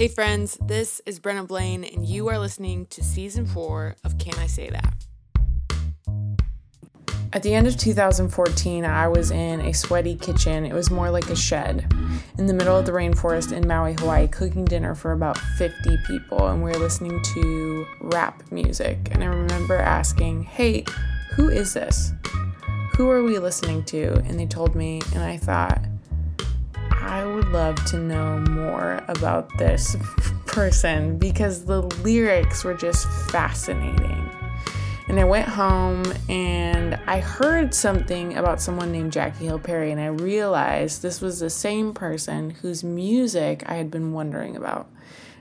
Hey, friends, this is Brenna Blain, and you are listening to season four of Can I Say That? At the end of 2014, I was in a sweaty kitchen. It was more like a shed in the middle of the rainforest in Maui, Hawaii, cooking dinner for about 50 people. And we were listening to rap music. And I remember asking, Hey, who is this? Who are we listening to? And they told me, and I thought, I would love to know more about this person because the lyrics were just fascinating. And I went home and I heard something about someone named Jackie Hill Perry, and I realized this was the same person whose music I had been wondering about.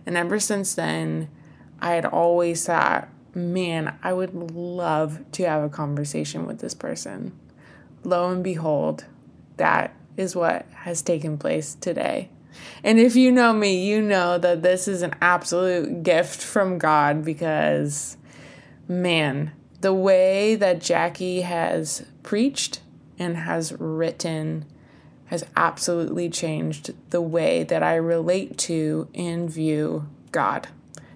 And ever since then, I had always thought, man, I would love to have a conversation with this person. Lo and behold, that is what has taken place today. And if you know me, you know that this is an absolute gift from God because, man, the way that Jackie has preached and has written has absolutely changed the way that I relate to and view God.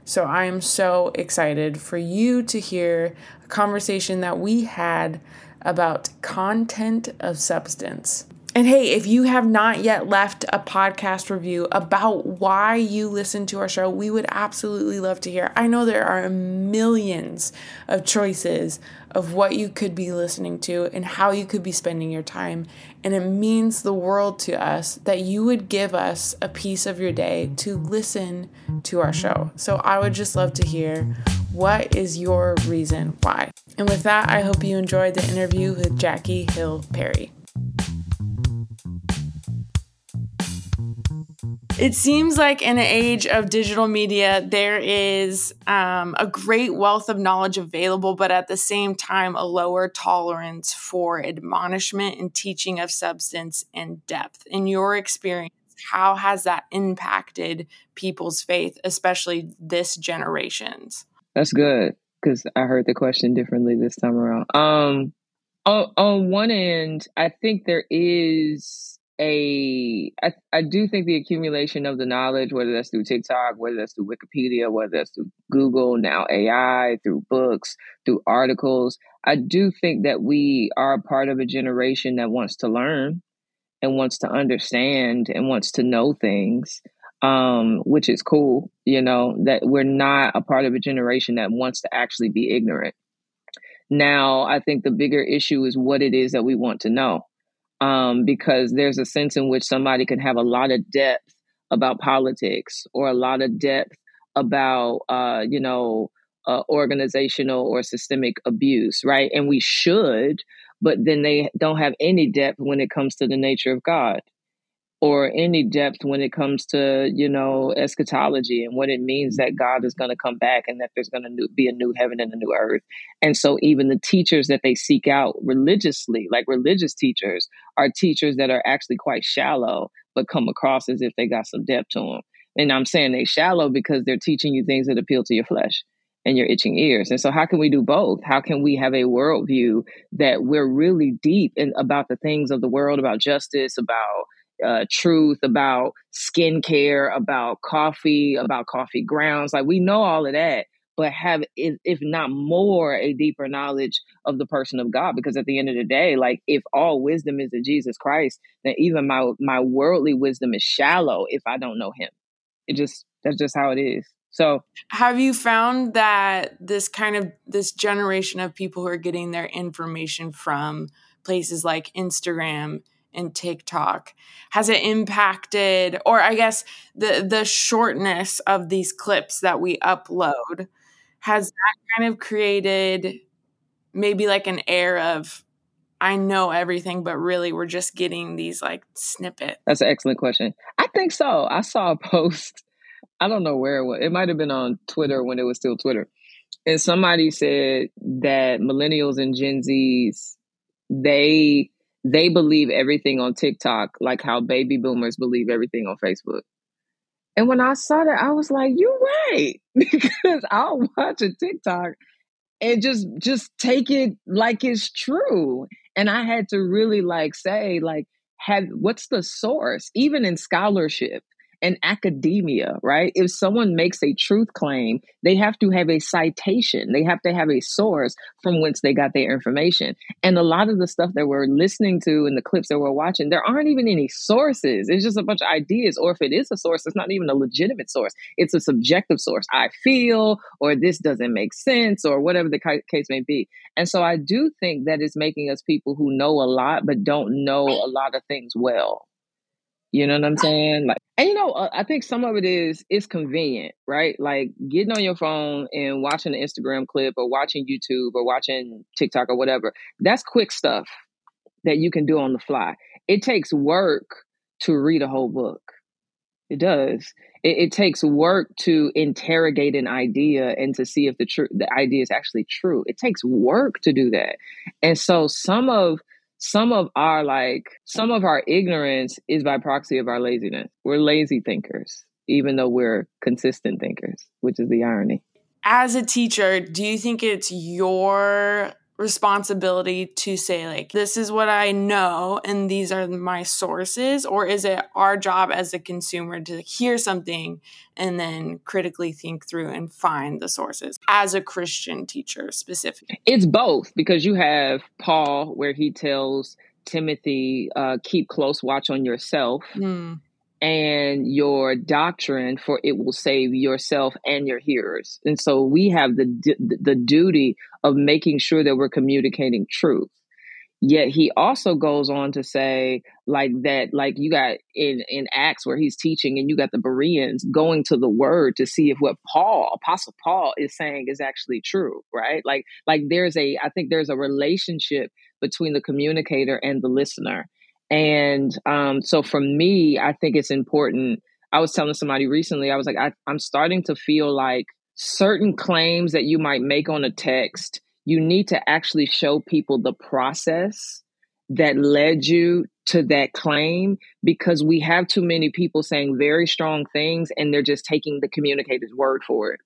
So I am so excited for you to hear a conversation that we had about content of substance. And hey, if you have not yet left a podcast review about why you listen to our show, we would absolutely love to hear. I know there are millions of choices of what you could be listening to and how you could be spending your time. And it means the world to us that you would give us a piece of your day to listen to our show. So I would just love to hear what is your reason why. And with that, I hope you enjoyed the interview with Jackie Hill Perry. It seems like in an age of digital media, there is um, a great wealth of knowledge available, but at the same time, a lower tolerance for admonishment and teaching of substance and depth. In your experience, how has that impacted people's faith, especially this generation's? That's good because I heard the question differently this time around. Um, on, on one end, I think there is a I, I do think the accumulation of the knowledge, whether that's through TikTok, whether that's through Wikipedia, whether that's through Google, now AI, through books, through articles, I do think that we are a part of a generation that wants to learn and wants to understand and wants to know things. Um, which is cool, you know, that we're not a part of a generation that wants to actually be ignorant. Now, I think the bigger issue is what it is that we want to know um, because there's a sense in which somebody can have a lot of depth about politics or a lot of depth about, uh, you know, uh, organizational or systemic abuse, right? And we should, but then they don't have any depth when it comes to the nature of God or any depth when it comes to you know eschatology and what it means that god is going to come back and that there's going to be a new heaven and a new earth and so even the teachers that they seek out religiously like religious teachers are teachers that are actually quite shallow but come across as if they got some depth to them and i'm saying they shallow because they're teaching you things that appeal to your flesh and your itching ears. And so, how can we do both? How can we have a worldview that we're really deep in about the things of the world, about justice, about uh, truth, about skincare, about coffee, about coffee grounds. Like we know all of that, but have, if, if not more, a deeper knowledge of the person of God. Because at the end of the day, like if all wisdom is in Jesus Christ, then even my my worldly wisdom is shallow if I don't know Him. It just that's just how it is. So, have you found that this kind of this generation of people who are getting their information from places like Instagram and TikTok? Has it impacted or I guess the the shortness of these clips that we upload has that kind of created maybe like an air of I know everything, but really we're just getting these like snippets? That's an excellent question. I think so. I saw a post. I don't know where it was. It might have been on Twitter when it was still Twitter. And somebody said that millennials and Gen Zs, they they believe everything on TikTok, like how baby boomers believe everything on Facebook. And when I saw that, I was like, "You're right," because I'll watch a TikTok and just just take it like it's true. And I had to really like say, like, have what's the source, even in scholarship in academia, right? If someone makes a truth claim, they have to have a citation. They have to have a source from whence they got their information. And a lot of the stuff that we're listening to and the clips that we're watching, there aren't even any sources. It's just a bunch of ideas. Or if it is a source, it's not even a legitimate source. It's a subjective source. I feel, or this doesn't make sense, or whatever the case may be. And so I do think that is making us people who know a lot, but don't know a lot of things well. You know what I'm saying? Like, and you know, uh, I think some of it is it's convenient, right? Like getting on your phone and watching an Instagram clip or watching YouTube or watching TikTok or whatever. That's quick stuff that you can do on the fly. It takes work to read a whole book. It does. It, it takes work to interrogate an idea and to see if the tr- the idea is actually true. It takes work to do that. And so some of some of our like some of our ignorance is by proxy of our laziness. We're lazy thinkers, even though we're consistent thinkers, which is the irony. As a teacher, do you think it's your responsibility to say like this is what i know and these are my sources or is it our job as a consumer to hear something and then critically think through and find the sources as a christian teacher specifically? It's both because you have paul where he tells timothy uh, keep close watch on yourself. Mm and your doctrine for it will save yourself and your hearers. And so we have the the duty of making sure that we're communicating truth. Yet he also goes on to say like that like you got in in acts where he's teaching and you got the bereans going to the word to see if what paul apostle paul is saying is actually true right? Like like there's a i think there's a relationship between the communicator and the listener and um, so for me, I think it's important. I was telling somebody recently, I was like, I, I'm starting to feel like certain claims that you might make on a text, you need to actually show people the process that led you to that claim because we have too many people saying very strong things and they're just taking the communicator's word for it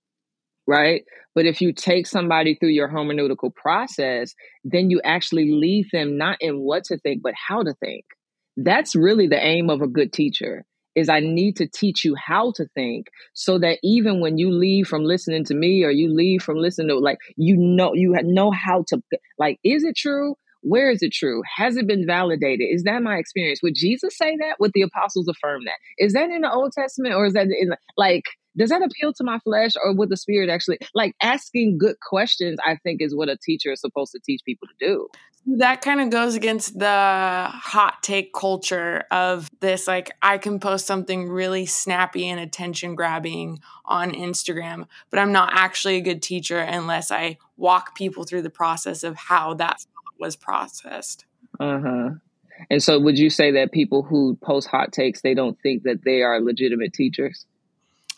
right? But if you take somebody through your hermeneutical process, then you actually lead them not in what to think, but how to think. That's really the aim of a good teacher is I need to teach you how to think so that even when you leave from listening to me or you leave from listening to like you know you know how to like is it true where is it true? Has it been validated? Is that my experience? Would Jesus say that? Would the apostles affirm that? Is that in the Old Testament or is that in like does that appeal to my flesh or would the spirit actually like asking good questions i think is what a teacher is supposed to teach people to do. That kind of goes against the hot take culture of this like i can post something really snappy and attention grabbing on instagram but i'm not actually a good teacher unless i walk people through the process of how that was processed. Uh-huh. And so would you say that people who post hot takes they don't think that they are legitimate teachers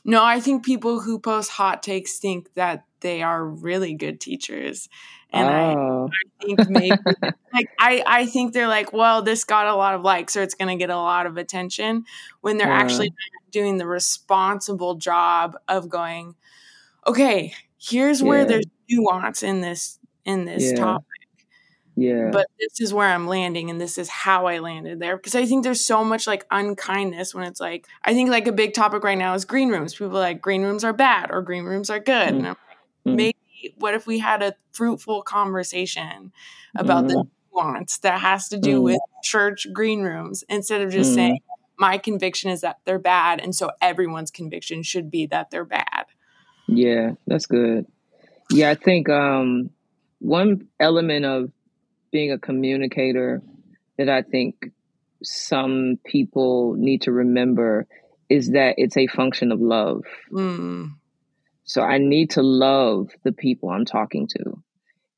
no, I think people who post hot takes think that they are really good teachers. And oh. I, I, think maybe like I, I think they're like, well, this got a lot of likes or it's gonna get a lot of attention when they're yeah. actually doing the responsible job of going, okay, here's yeah. where there's nuance in this in this yeah. topic. Yeah. But this is where I'm landing and this is how I landed there. Because I think there's so much like unkindness when it's like, I think like a big topic right now is green rooms. People like green rooms are bad or green rooms are good. Mm. And I'm like, mm. maybe what if we had a fruitful conversation about mm. the mm-hmm. nuance that has to do mm. with church green rooms instead of just saying, mm-hmm. my conviction is that they're bad. And so everyone's conviction should be that they're bad. Yeah, that's good. Yeah, I think um, one element of being a communicator that I think some people need to remember is that it's a function of love. Mm. So I need to love the people I'm talking to.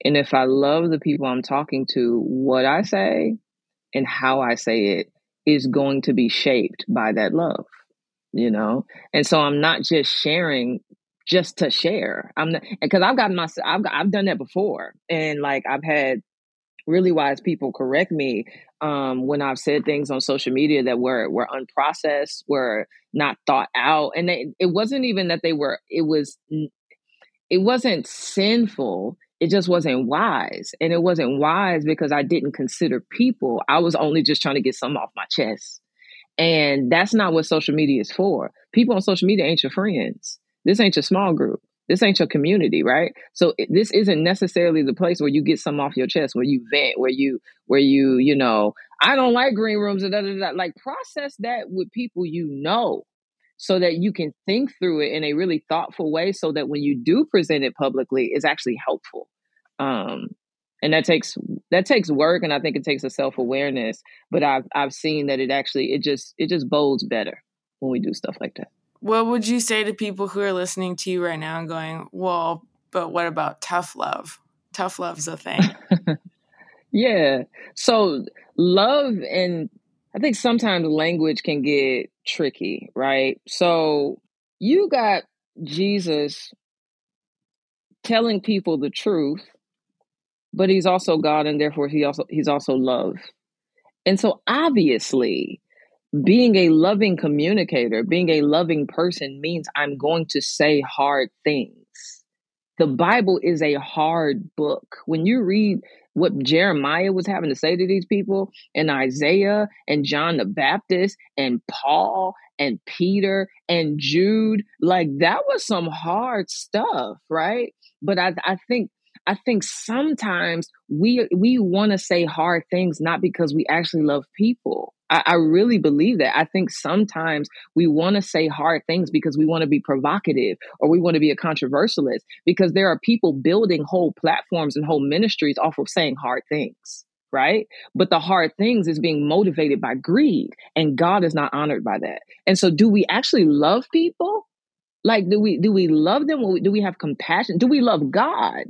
And if I love the people I'm talking to, what I say and how I say it is going to be shaped by that love, you know? And so I'm not just sharing just to share. I'm because I've gotten my I've I've done that before, and like I've had really wise people correct me um, when I've said things on social media that were were unprocessed, were not thought out, and they, it wasn't even that they were. It was it wasn't sinful. It just wasn't wise, and it wasn't wise because I didn't consider people. I was only just trying to get something off my chest. And that's not what social media is for. People on social media ain't your friends. This ain't your small group. This ain't your community, right? So this isn't necessarily the place where you get some off your chest, where you vent, where you, where you, you know, I don't like green rooms, and da, da, da. like process that with people you know, so that you can think through it in a really thoughtful way, so that when you do present it publicly, it's actually helpful. Um, and that takes that takes work, and I think it takes a self awareness. But I've I've seen that it actually it just it just bodes better when we do stuff like that. What would you say to people who are listening to you right now and going, well, but what about tough love? Tough love's a thing. yeah. So love and I think sometimes language can get tricky, right? So you got Jesus telling people the truth, but he's also God and therefore he also he's also love. And so obviously being a loving communicator, being a loving person means I'm going to say hard things. The Bible is a hard book. When you read what Jeremiah was having to say to these people, and Isaiah, and John the Baptist, and Paul, and Peter, and Jude, like that was some hard stuff, right? But I, I think I think sometimes we we want to say hard things not because we actually love people. I, I really believe that. I think sometimes we want to say hard things because we want to be provocative or we want to be a controversialist because there are people building whole platforms and whole ministries off of saying hard things right? But the hard things is being motivated by greed, and God is not honored by that. And so, do we actually love people? Like, do we do we love them? Do we have compassion? Do we love God?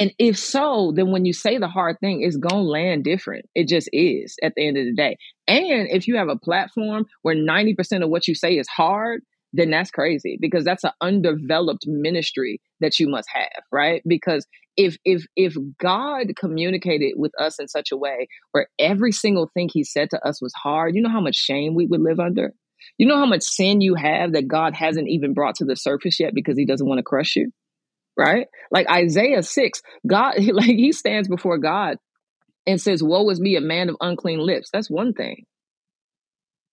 And if so, then when you say the hard thing, it's going to land different. It just is at the end of the day. And if you have a platform where 90% of what you say is hard, then that's crazy because that's an undeveloped ministry that you must have, right? Because if if if God communicated with us in such a way where every single thing he said to us was hard, you know how much shame we would live under? You know how much sin you have that God hasn't even brought to the surface yet because he doesn't want to crush you? Right? Like Isaiah 6, God, like he stands before God and says, Woe is me, a man of unclean lips. That's one thing.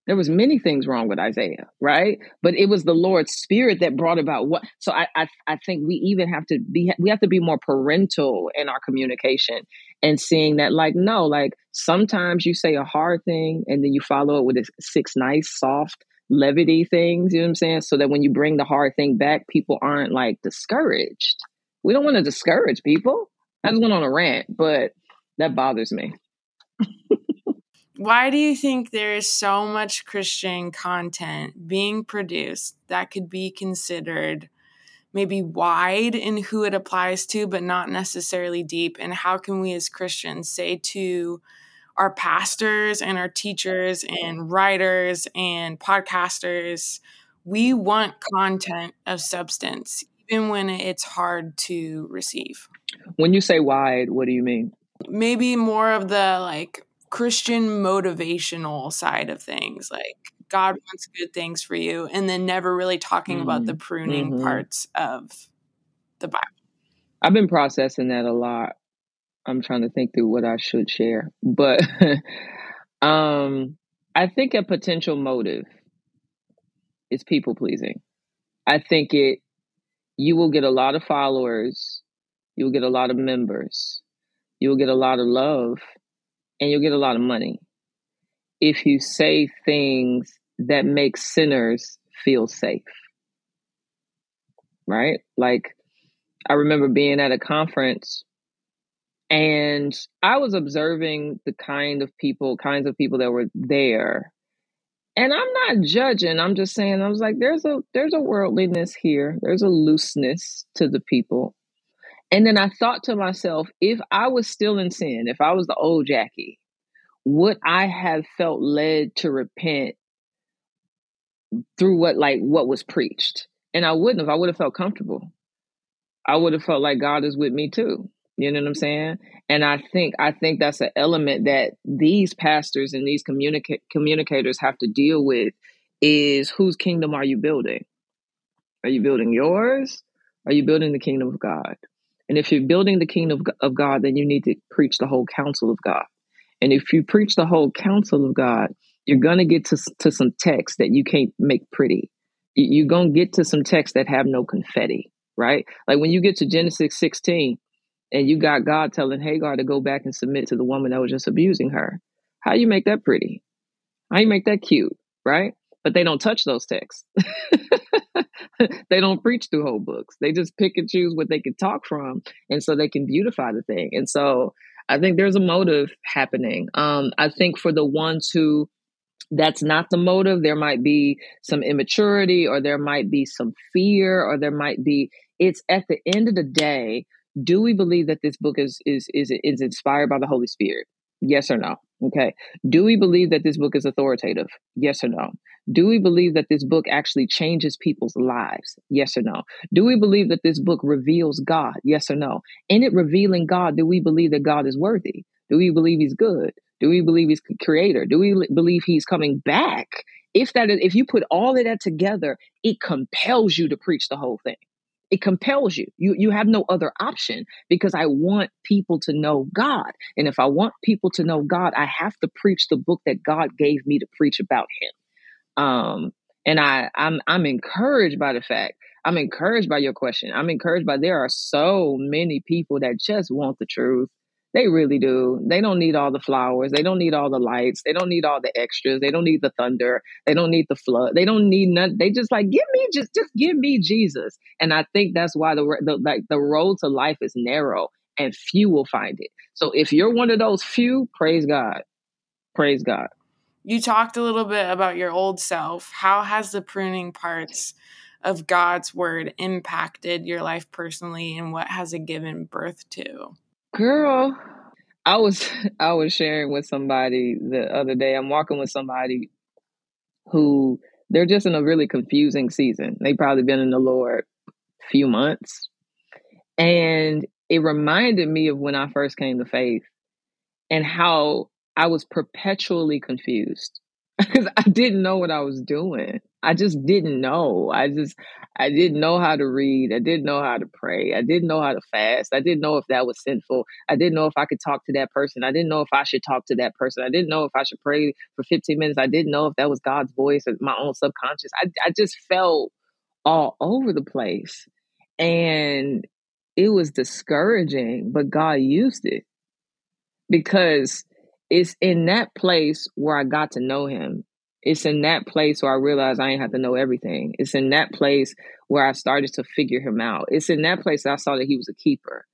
There was many things wrong with Isaiah, right? But it was the Lord's spirit that brought about what. So I, I, I think we even have to be, we have to be more parental in our communication and seeing that, like, no, like sometimes you say a hard thing and then you follow it with a six nice, soft, levity things, you know what I'm saying? So that when you bring the hard thing back, people aren't like discouraged. We don't want to discourage people. I just went on a rant, but that bothers me. Why do you think there is so much Christian content being produced that could be considered maybe wide in who it applies to, but not necessarily deep? And how can we as Christians say to our pastors and our teachers and writers and podcasters, we want content of substance, even when it's hard to receive. When you say wide, what do you mean? Maybe more of the like Christian motivational side of things, like God wants good things for you, and then never really talking mm-hmm. about the mm-hmm. pruning mm-hmm. parts of the Bible. I've been processing that a lot I'm trying to think through what I should share. But um I think a potential motive is people pleasing. I think it you will get a lot of followers, you'll get a lot of members, you'll get a lot of love, and you'll get a lot of money if you say things that make sinners feel safe. Right? Like I remember being at a conference and I was observing the kind of people, kinds of people that were there. And I'm not judging. I'm just saying I was like there's a there's a worldliness here. There's a looseness to the people. And then I thought to myself, if I was still in sin, if I was the old Jackie, would I have felt led to repent through what like what was preached? And I wouldn't have. I would have felt comfortable. I would have felt like God is with me too. You know what I'm saying? And I think I think that's an element that these pastors and these communica- communicators have to deal with is whose kingdom are you building? Are you building yours? Are you building the kingdom of God? And if you're building the kingdom of God, then you need to preach the whole counsel of God. And if you preach the whole counsel of God, you're gonna get to to some texts that you can't make pretty. You're gonna get to some texts that have no confetti, right? Like when you get to Genesis 16, and you got God telling Hagar to go back and submit to the woman that was just abusing her. How you make that pretty? How you make that cute, right? But they don't touch those texts. they don't preach through whole books. They just pick and choose what they can talk from, and so they can beautify the thing. And so I think there's a motive happening. Um, I think for the ones who that's not the motive, there might be some immaturity, or there might be some fear, or there might be. It's at the end of the day, do we believe that this book is is is is inspired by the Holy Spirit? Yes or no? Okay. Do we believe that this book is authoritative? Yes or no? Do we believe that this book actually changes people's lives? Yes or no? Do we believe that this book reveals God? Yes or no? In it revealing God, do we believe that God is worthy? Do we believe he's good? Do we believe he's creator? Do we believe he's coming back? If that is, if you put all of that together, it compels you to preach the whole thing it compels you. You you have no other option because I want people to know God. And if I want people to know God, I have to preach the book that God gave me to preach about him. Um and I I'm I'm encouraged by the fact. I'm encouraged by your question. I'm encouraged by there are so many people that just want the truth. They really do. They don't need all the flowers. They don't need all the lights. They don't need all the extras. They don't need the thunder. They don't need the flood. They don't need none. They just like give me just just give me Jesus. And I think that's why the, the like the road to life is narrow and few will find it. So if you're one of those few, praise God. Praise God. You talked a little bit about your old self. How has the pruning parts of God's word impacted your life personally and what has it given birth to? Girl, I was I was sharing with somebody the other day. I'm walking with somebody who they're just in a really confusing season. They've probably been in the Lord a few months. And it reminded me of when I first came to faith and how I was perpetually confused because I didn't know what I was doing. I just didn't know. I just I didn't know how to read. I didn't know how to pray. I didn't know how to fast. I didn't know if that was sinful. I didn't know if I could talk to that person. I didn't know if I should talk to that person. I didn't know if I should pray for 15 minutes. I didn't know if that was God's voice or my own subconscious. I I just felt all over the place. And it was discouraging, but God used it because it's in that place where I got to know him. It's in that place where I realized I ain't have to know everything. It's in that place where I started to figure him out. It's in that place that I saw that he was a keeper.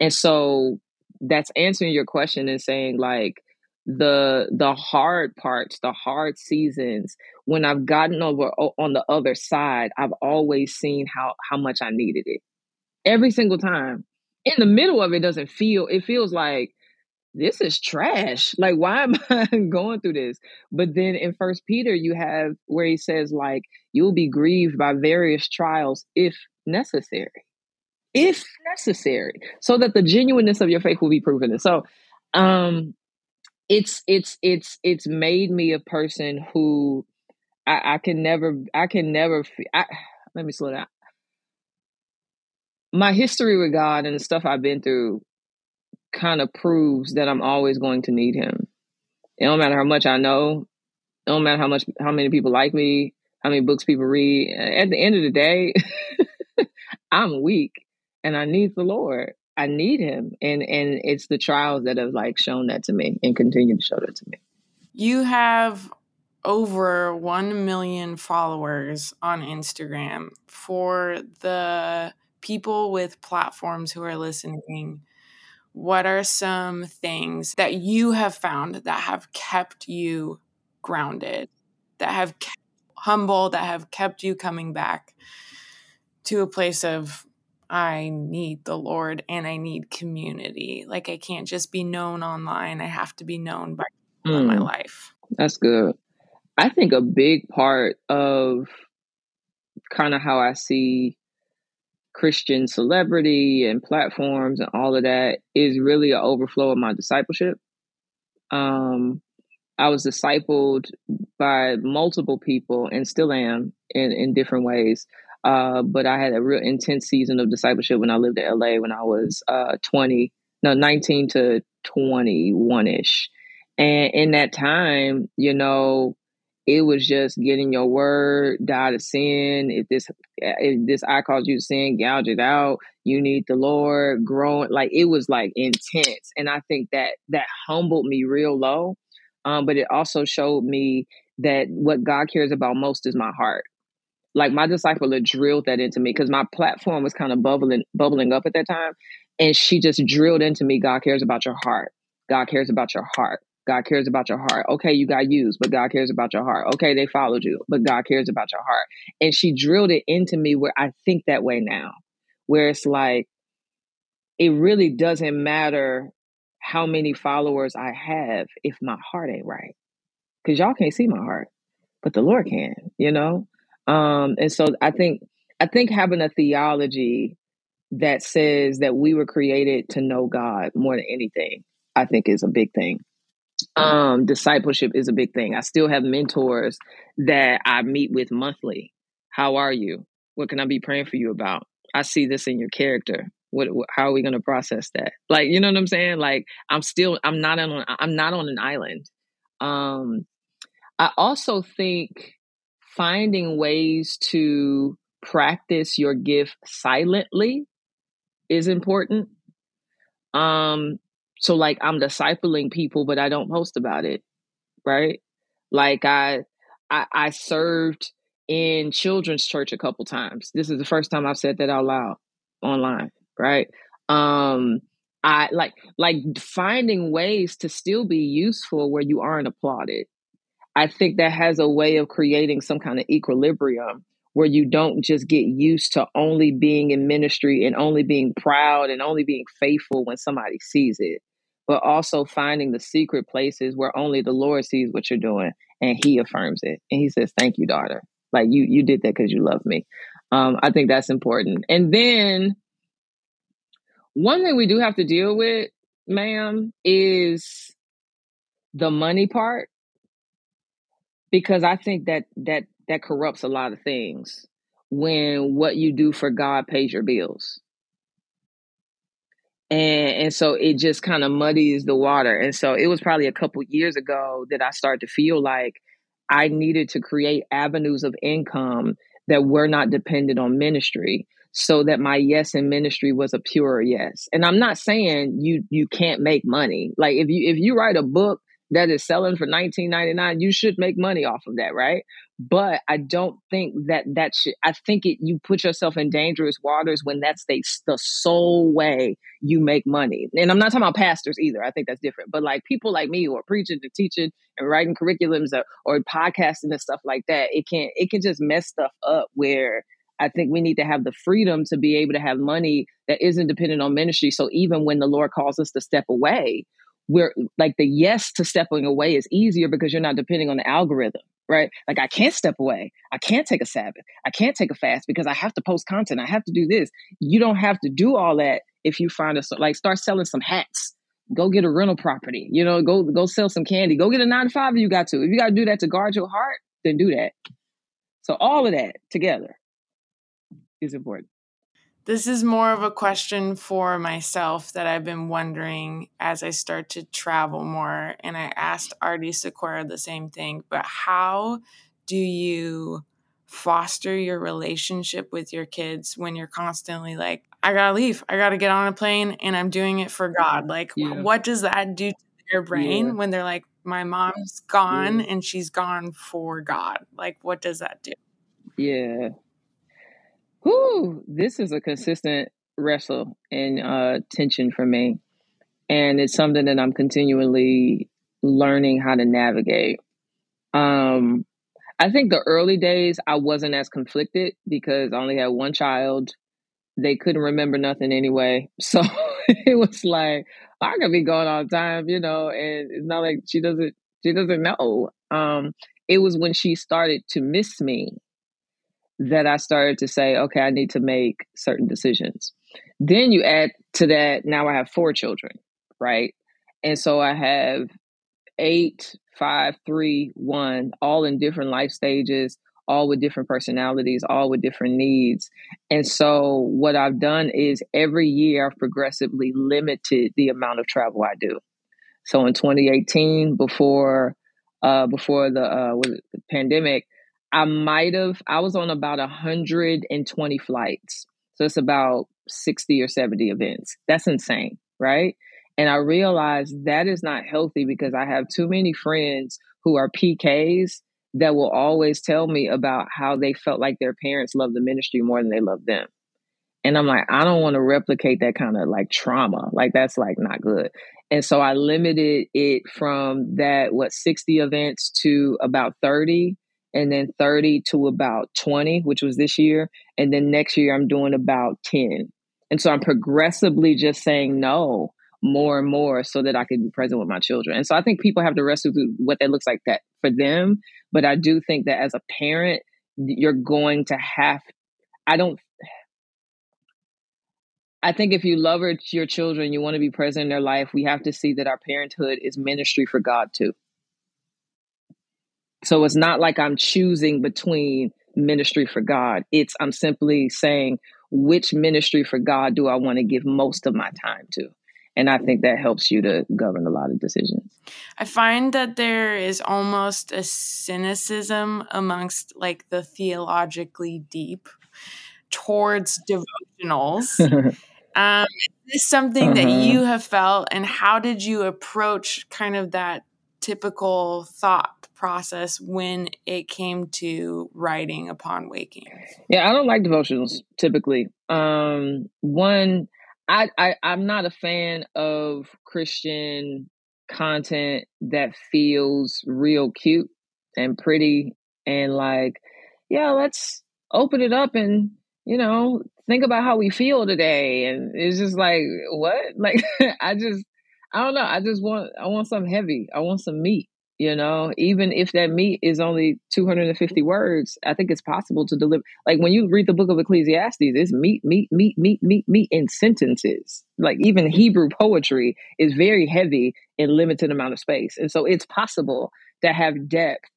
And so that's answering your question and saying like the the hard parts, the hard seasons, when I've gotten over on the other side, I've always seen how how much I needed it. Every single time. In the middle of it doesn't feel it feels like this is trash. Like, why am I going through this? But then in First Peter, you have where he says, like, you'll be grieved by various trials if necessary. If necessary. So that the genuineness of your faith will be proven. And so um it's it's it's it's made me a person who I, I can never I can never I, let me slow down. My history with God and the stuff I've been through kind of proves that I'm always going to need him. It don't matter how much I know. It don't matter how much how many people like me, how many books people read. At the end of the day, I'm weak and I need the Lord. I need him. And and it's the trials that have like shown that to me and continue to show that to me. You have over 1 million followers on Instagram for the people with platforms who are listening what are some things that you have found that have kept you grounded, that have kept humble, that have kept you coming back to a place of I need the Lord and I need community. Like I can't just be known online. I have to be known by mm, in my life. That's good. I think a big part of kind of how I see Christian celebrity and platforms and all of that is really an overflow of my discipleship. Um, I was discipled by multiple people and still am in, in different ways. Uh, but I had a real intense season of discipleship when I lived in LA when I was uh, 20, no, 19 to 21 ish. And in that time, you know, it was just getting your word, die to sin. If this if this eye calls you to sin, gouge it out. You need the Lord, growing like it was like intense. And I think that that humbled me real low. Um, but it also showed me that what God cares about most is my heart. Like my disciple had drilled that into me because my platform was kind of bubbling bubbling up at that time. And she just drilled into me, God cares about your heart. God cares about your heart. God cares about your heart. Okay, you got used, but God cares about your heart. Okay, they followed you, but God cares about your heart. And she drilled it into me where I think that way now, where it's like, it really doesn't matter how many followers I have if my heart ain't right. Because y'all can't see my heart, but the Lord can, you know? Um, and so I think I think having a theology that says that we were created to know God more than anything, I think is a big thing. Um, discipleship is a big thing. I still have mentors that I meet with monthly. How are you? What can I be praying for you about? I see this in your character. What, what how are we going to process that? Like, you know what I'm saying? Like, I'm still I'm not on I'm not on an island. Um, I also think finding ways to practice your gift silently is important. Um, so like I'm discipling people, but I don't post about it, right? Like I, I, I served in children's church a couple times. This is the first time I've said that out loud online, right? Um, I like like finding ways to still be useful where you aren't applauded. I think that has a way of creating some kind of equilibrium where you don't just get used to only being in ministry and only being proud and only being faithful when somebody sees it, but also finding the secret places where only the Lord sees what you're doing and He affirms it and He says, "Thank you, daughter. Like you, you did that because you love me." Um, I think that's important. And then one thing we do have to deal with, ma'am, is the money part because I think that that that corrupts a lot of things when what you do for God pays your bills. And and so it just kind of muddies the water. And so it was probably a couple years ago that I started to feel like I needed to create avenues of income that were not dependent on ministry so that my yes in ministry was a pure yes. And I'm not saying you you can't make money. Like if you if you write a book that is selling for 19.99 you should make money off of that right but i don't think that that should i think it you put yourself in dangerous waters when that's the, the sole way you make money and i'm not talking about pastors either i think that's different but like people like me who are preaching and teaching and writing curriculums or, or podcasting and stuff like that it can it can just mess stuff up where I think we need to have the freedom to be able to have money that isn't dependent on ministry. So even when the Lord calls us to step away, we're like the yes to stepping away is easier because you're not depending on the algorithm, right? Like I can't step away. I can't take a Sabbath. I can't take a fast because I have to post content. I have to do this. You don't have to do all that if you find a like start selling some hats. Go get a rental property. You know, go go sell some candy. Go get a nine to five if you got to. If you got to do that to guard your heart, then do that. So all of that together is important. This is more of a question for myself that I've been wondering as I start to travel more. And I asked Artie Sequoia the same thing, but how do you foster your relationship with your kids when you're constantly like, I gotta leave, I gotta get on a plane, and I'm doing it for God? Like, yeah. what does that do to their brain yeah. when they're like, my mom's gone yeah. and she's gone for God? Like, what does that do? Yeah, Whew, this is a consistent wrestle and uh, tension for me. And it's something that I'm continually learning how to navigate. Um, I think the early days I wasn't as conflicted because I only had one child. They couldn't remember nothing anyway. So it was like, I could be going all the time, you know, and it's not like she doesn't she doesn't know. Um, it was when she started to miss me that I started to say, okay, I need to make certain decisions. Then you add to that, now I have four children, right? And so I have eight, five, three, one, all in different life stages, all with different personalities, all with different needs. And so what I've done is every year I've progressively limited the amount of travel I do. So in 2018, before uh, before the, uh, the pandemic, I might have, I was on about 120 flights. So it's about 60 or 70 events. That's insane, right? And I realized that is not healthy because I have too many friends who are PKs that will always tell me about how they felt like their parents loved the ministry more than they loved them. And I'm like, I don't want to replicate that kind of like trauma. Like that's like not good. And so I limited it from that, what, 60 events to about 30 and then 30 to about 20, which was this year. And then next year I'm doing about 10. And so I'm progressively just saying no more and more so that I can be present with my children. And so I think people have to wrestle through what that looks like that for them. But I do think that as a parent, you're going to have, I don't, I think if you love your children, you want to be present in their life, we have to see that our parenthood is ministry for God too. So it's not like I'm choosing between ministry for God. It's I'm simply saying which ministry for God do I want to give most of my time to? And I think that helps you to govern a lot of decisions. I find that there is almost a cynicism amongst like the theologically deep towards devotionals. um, is this something uh-huh. that you have felt, and how did you approach kind of that typical thought process when it came to writing upon waking? Yeah, I don't like devotionals typically. Um, one, I, I I'm not a fan of Christian content that feels real cute and pretty and like, yeah, let's open it up and you know think about how we feel today. And it's just like, what? Like, I just I don't know. I just want I want something heavy. I want some meat. You know, even if that meat is only 250 words, I think it's possible to deliver. Like when you read the book of Ecclesiastes, it's meat, meat, meat, meat, meat, meat in sentences. Like even Hebrew poetry is very heavy in limited amount of space. And so it's possible to have depth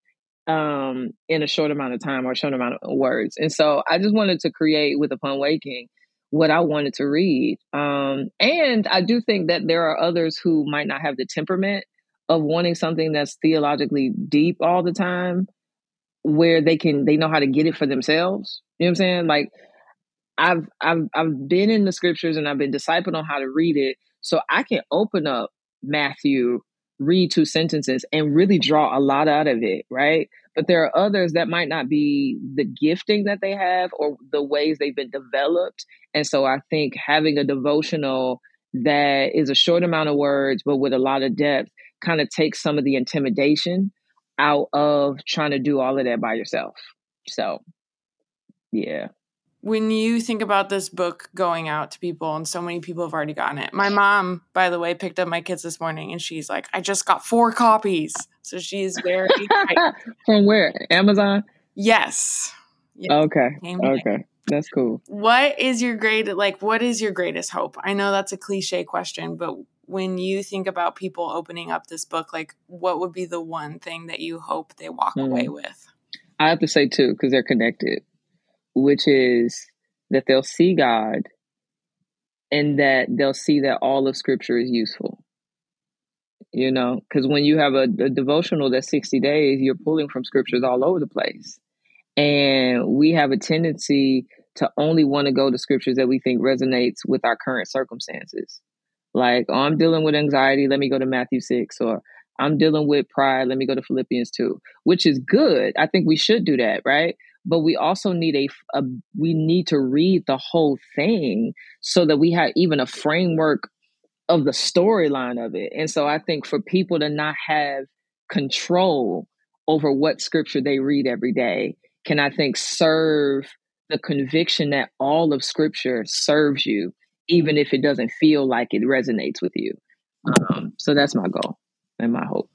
um, in a short amount of time or a short amount of words. And so I just wanted to create with Upon Waking what I wanted to read. Um, and I do think that there are others who might not have the temperament of wanting something that's theologically deep all the time, where they can they know how to get it for themselves. You know what I'm saying? Like I've I've I've been in the scriptures and I've been discipled on how to read it, so I can open up Matthew, read two sentences, and really draw a lot out of it, right? But there are others that might not be the gifting that they have or the ways they've been developed. And so I think having a devotional that is a short amount of words, but with a lot of depth, kind of takes some of the intimidation out of trying to do all of that by yourself. So, yeah. When you think about this book going out to people and so many people have already gotten it. My mom by the way picked up my kids this morning and she's like i just got four copies. So she's very from where? Amazon? Yes, yes. okay. Okay. That's cool. What is your great like what is your greatest hope? I know that's a cliche question but when you think about people opening up this book like what would be the one thing that you hope they walk mm. away with i have to say two because they're connected which is that they'll see God and that they'll see that all of Scripture is useful. You know, because when you have a, a, devotional that's 60 days, you're pulling from scriptures all over the place. And we have a tendency to only want to go to scriptures that we think resonates with our current circumstances. Like, oh, I'm dealing with anxiety, let me go to Matthew 6, or I'm dealing with pride, let me go to Philippians 2, which is good. I think we should do that, right? but we also need a, a we need to read the whole thing so that we have even a framework of the storyline of it. And so I think for people to not have control over what scripture they read every day can I think serve the conviction that all of scripture serves you even if it doesn't feel like it resonates with you. Um, so that's my goal and my hope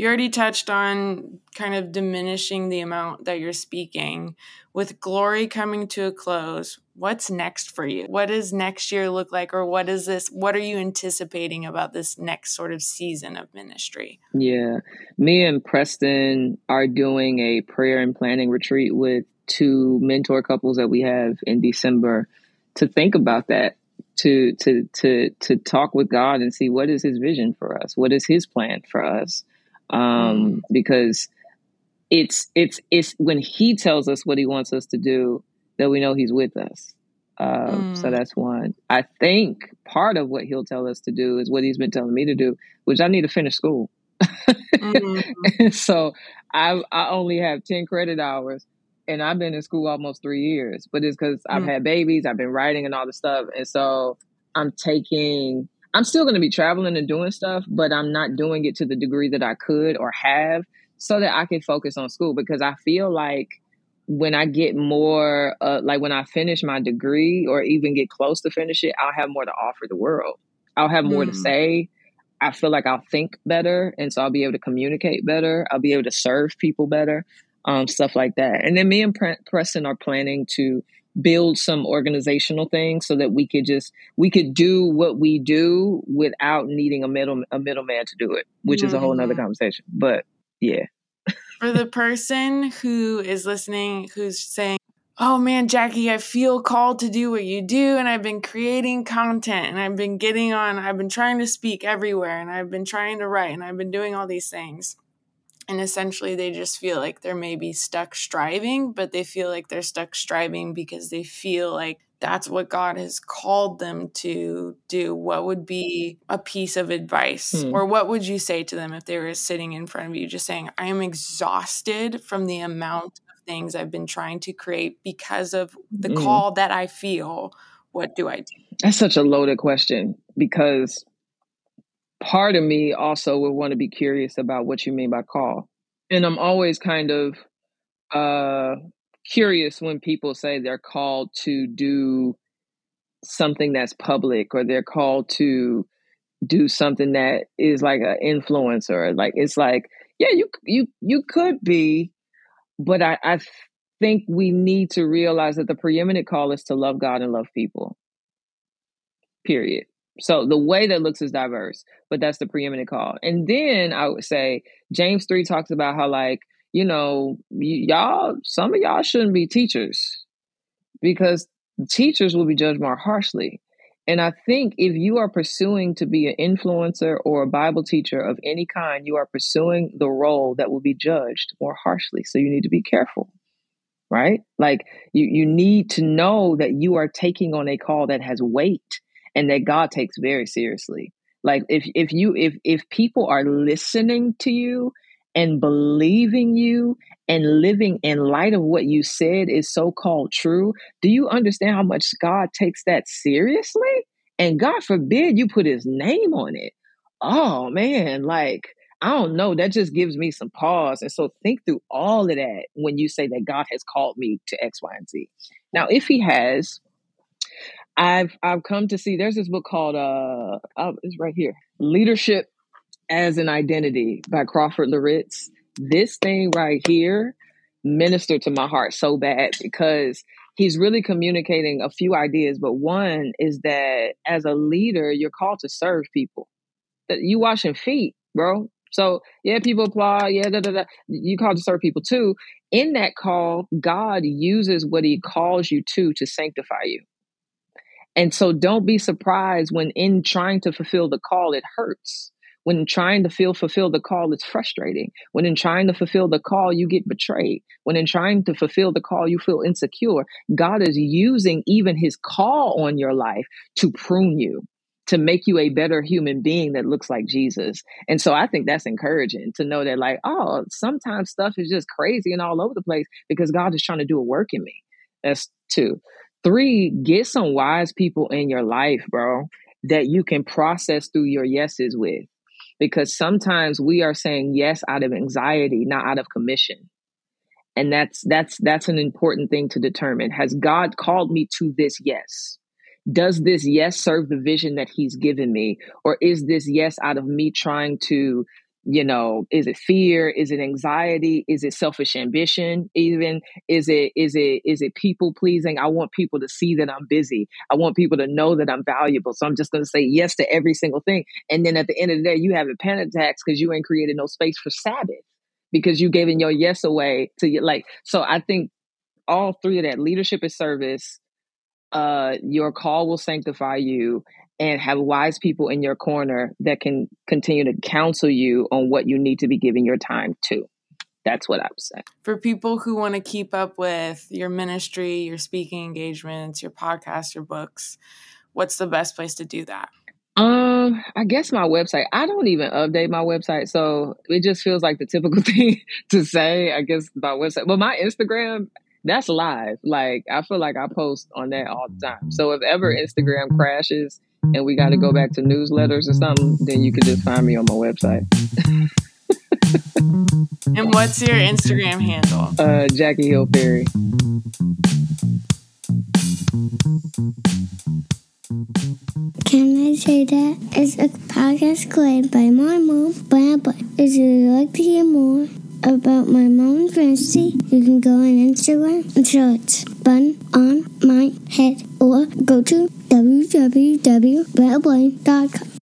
you already touched on kind of diminishing the amount that you're speaking. With glory coming to a close, what's next for you? What does next year look like, or what is this? What are you anticipating about this next sort of season of ministry? Yeah, me and Preston are doing a prayer and planning retreat with two mentor couples that we have in December to think about that to to to to talk with God and see what is his vision for us what is his plan for us um, mm. because it's it's it's when he tells us what he wants us to do that we know he's with us. Uh, mm. So that's one. I think part of what he'll tell us to do is what he's been telling me to do, which I need to finish school. mm-hmm. so I I only have ten credit hours, and I've been in school almost three years. But it's because mm. I've had babies, I've been writing and all the stuff, and so I'm taking. I'm still going to be traveling and doing stuff, but I'm not doing it to the degree that I could or have, so that I can focus on school because I feel like when I get more, uh, like when I finish my degree or even get close to finish it, I'll have more to offer the world. I'll have more mm. to say. I feel like I'll think better, and so I'll be able to communicate better. I'll be able to serve people better, um, stuff like that. And then me and Preston are planning to build some organizational things so that we could just we could do what we do without needing a middle a middleman to do it, which mm-hmm. is a whole nother mm-hmm. conversation. But yeah. For the person who is listening, who's saying, oh man, Jackie, I feel called to do what you do. And I've been creating content and I've been getting on, I've been trying to speak everywhere and I've been trying to write and I've been doing all these things. And essentially, they just feel like they're maybe stuck striving, but they feel like they're stuck striving because they feel like that's what God has called them to do. What would be a piece of advice? Hmm. Or what would you say to them if they were sitting in front of you just saying, I am exhausted from the amount of things I've been trying to create because of the mm. call that I feel. What do I do? That's such a loaded question because part of me also would want to be curious about what you mean by call. And I'm always kind of uh, curious when people say they're called to do something that's public or they're called to do something that is like an influencer like it's like yeah you you you could be but I, I think we need to realize that the preeminent call is to love God and love people. Period. So the way that looks is diverse, but that's the preeminent call. And then I would say James 3 talks about how, like, you know, y- y'all, some of y'all shouldn't be teachers because teachers will be judged more harshly. And I think if you are pursuing to be an influencer or a Bible teacher of any kind, you are pursuing the role that will be judged more harshly. So you need to be careful, right? Like you, you need to know that you are taking on a call that has weight and that God takes very seriously. Like if if you if if people are listening to you and believing you and living in light of what you said is so called true, do you understand how much God takes that seriously? And God forbid you put his name on it. Oh man, like, I don't know. That just gives me some pause. And so think through all of that when you say that God has called me to X, Y, and Z. Now, if he has, I've I've come to see there's this book called uh oh, it's right here. Leadership as an Identity by Crawford Loritts. This thing right here ministered to my heart so bad because he's really communicating a few ideas. But one is that as a leader, you're called to serve people. That you washing feet, bro. So yeah, people applaud. Yeah, da, da, da. you called to serve people too. In that call, God uses what He calls you to to sanctify you. And so don't be surprised when in trying to fulfill the call, it hurts. When trying to feel fulfill the call, it's frustrating. When in trying to fulfill the call, you get betrayed. When in trying to fulfill the call, you feel insecure. God is using even his call on your life to prune you, to make you a better human being that looks like Jesus. And so I think that's encouraging to know that, like, oh, sometimes stuff is just crazy and all over the place because God is trying to do a work in me. That's two. Three, get some wise people in your life, bro, that you can process through your yeses with because sometimes we are saying yes out of anxiety, not out of commission. And that's that's that's an important thing to determine. Has God called me to this yes? Does this yes serve the vision that he's given me or is this yes out of me trying to you know is it fear? Is it anxiety? Is it selfish ambition even? Is it is it is it people pleasing? I want people to see that i'm busy. I want people to know that i'm valuable. So i'm just going to say yes to every single thing. And then at the end of the day you have a panic attacks because you ain't created no space for sabbath because you giving your yes away to your like so i think all three of that leadership is service uh your call will sanctify you and have wise people in your corner that can continue to counsel you on what you need to be giving your time to. That's what I would say. For people who want to keep up with your ministry, your speaking engagements, your podcast, your books, what's the best place to do that? Um, I guess my website. I don't even update my website, so it just feels like the typical thing to say. I guess my website, but my Instagram, that's live. Like I feel like I post on that all the time. So if ever Instagram crashes and we got to go back to newsletters or something, then you can just find me on my website. and what's your Instagram handle? Uh, Jackie Hill Perry. Can I say that? It's a podcast created by my mom, But If you'd like to hear more about my mom and Francie, you can go on Instagram and search Bun on My Head or go to www.brennablain.com.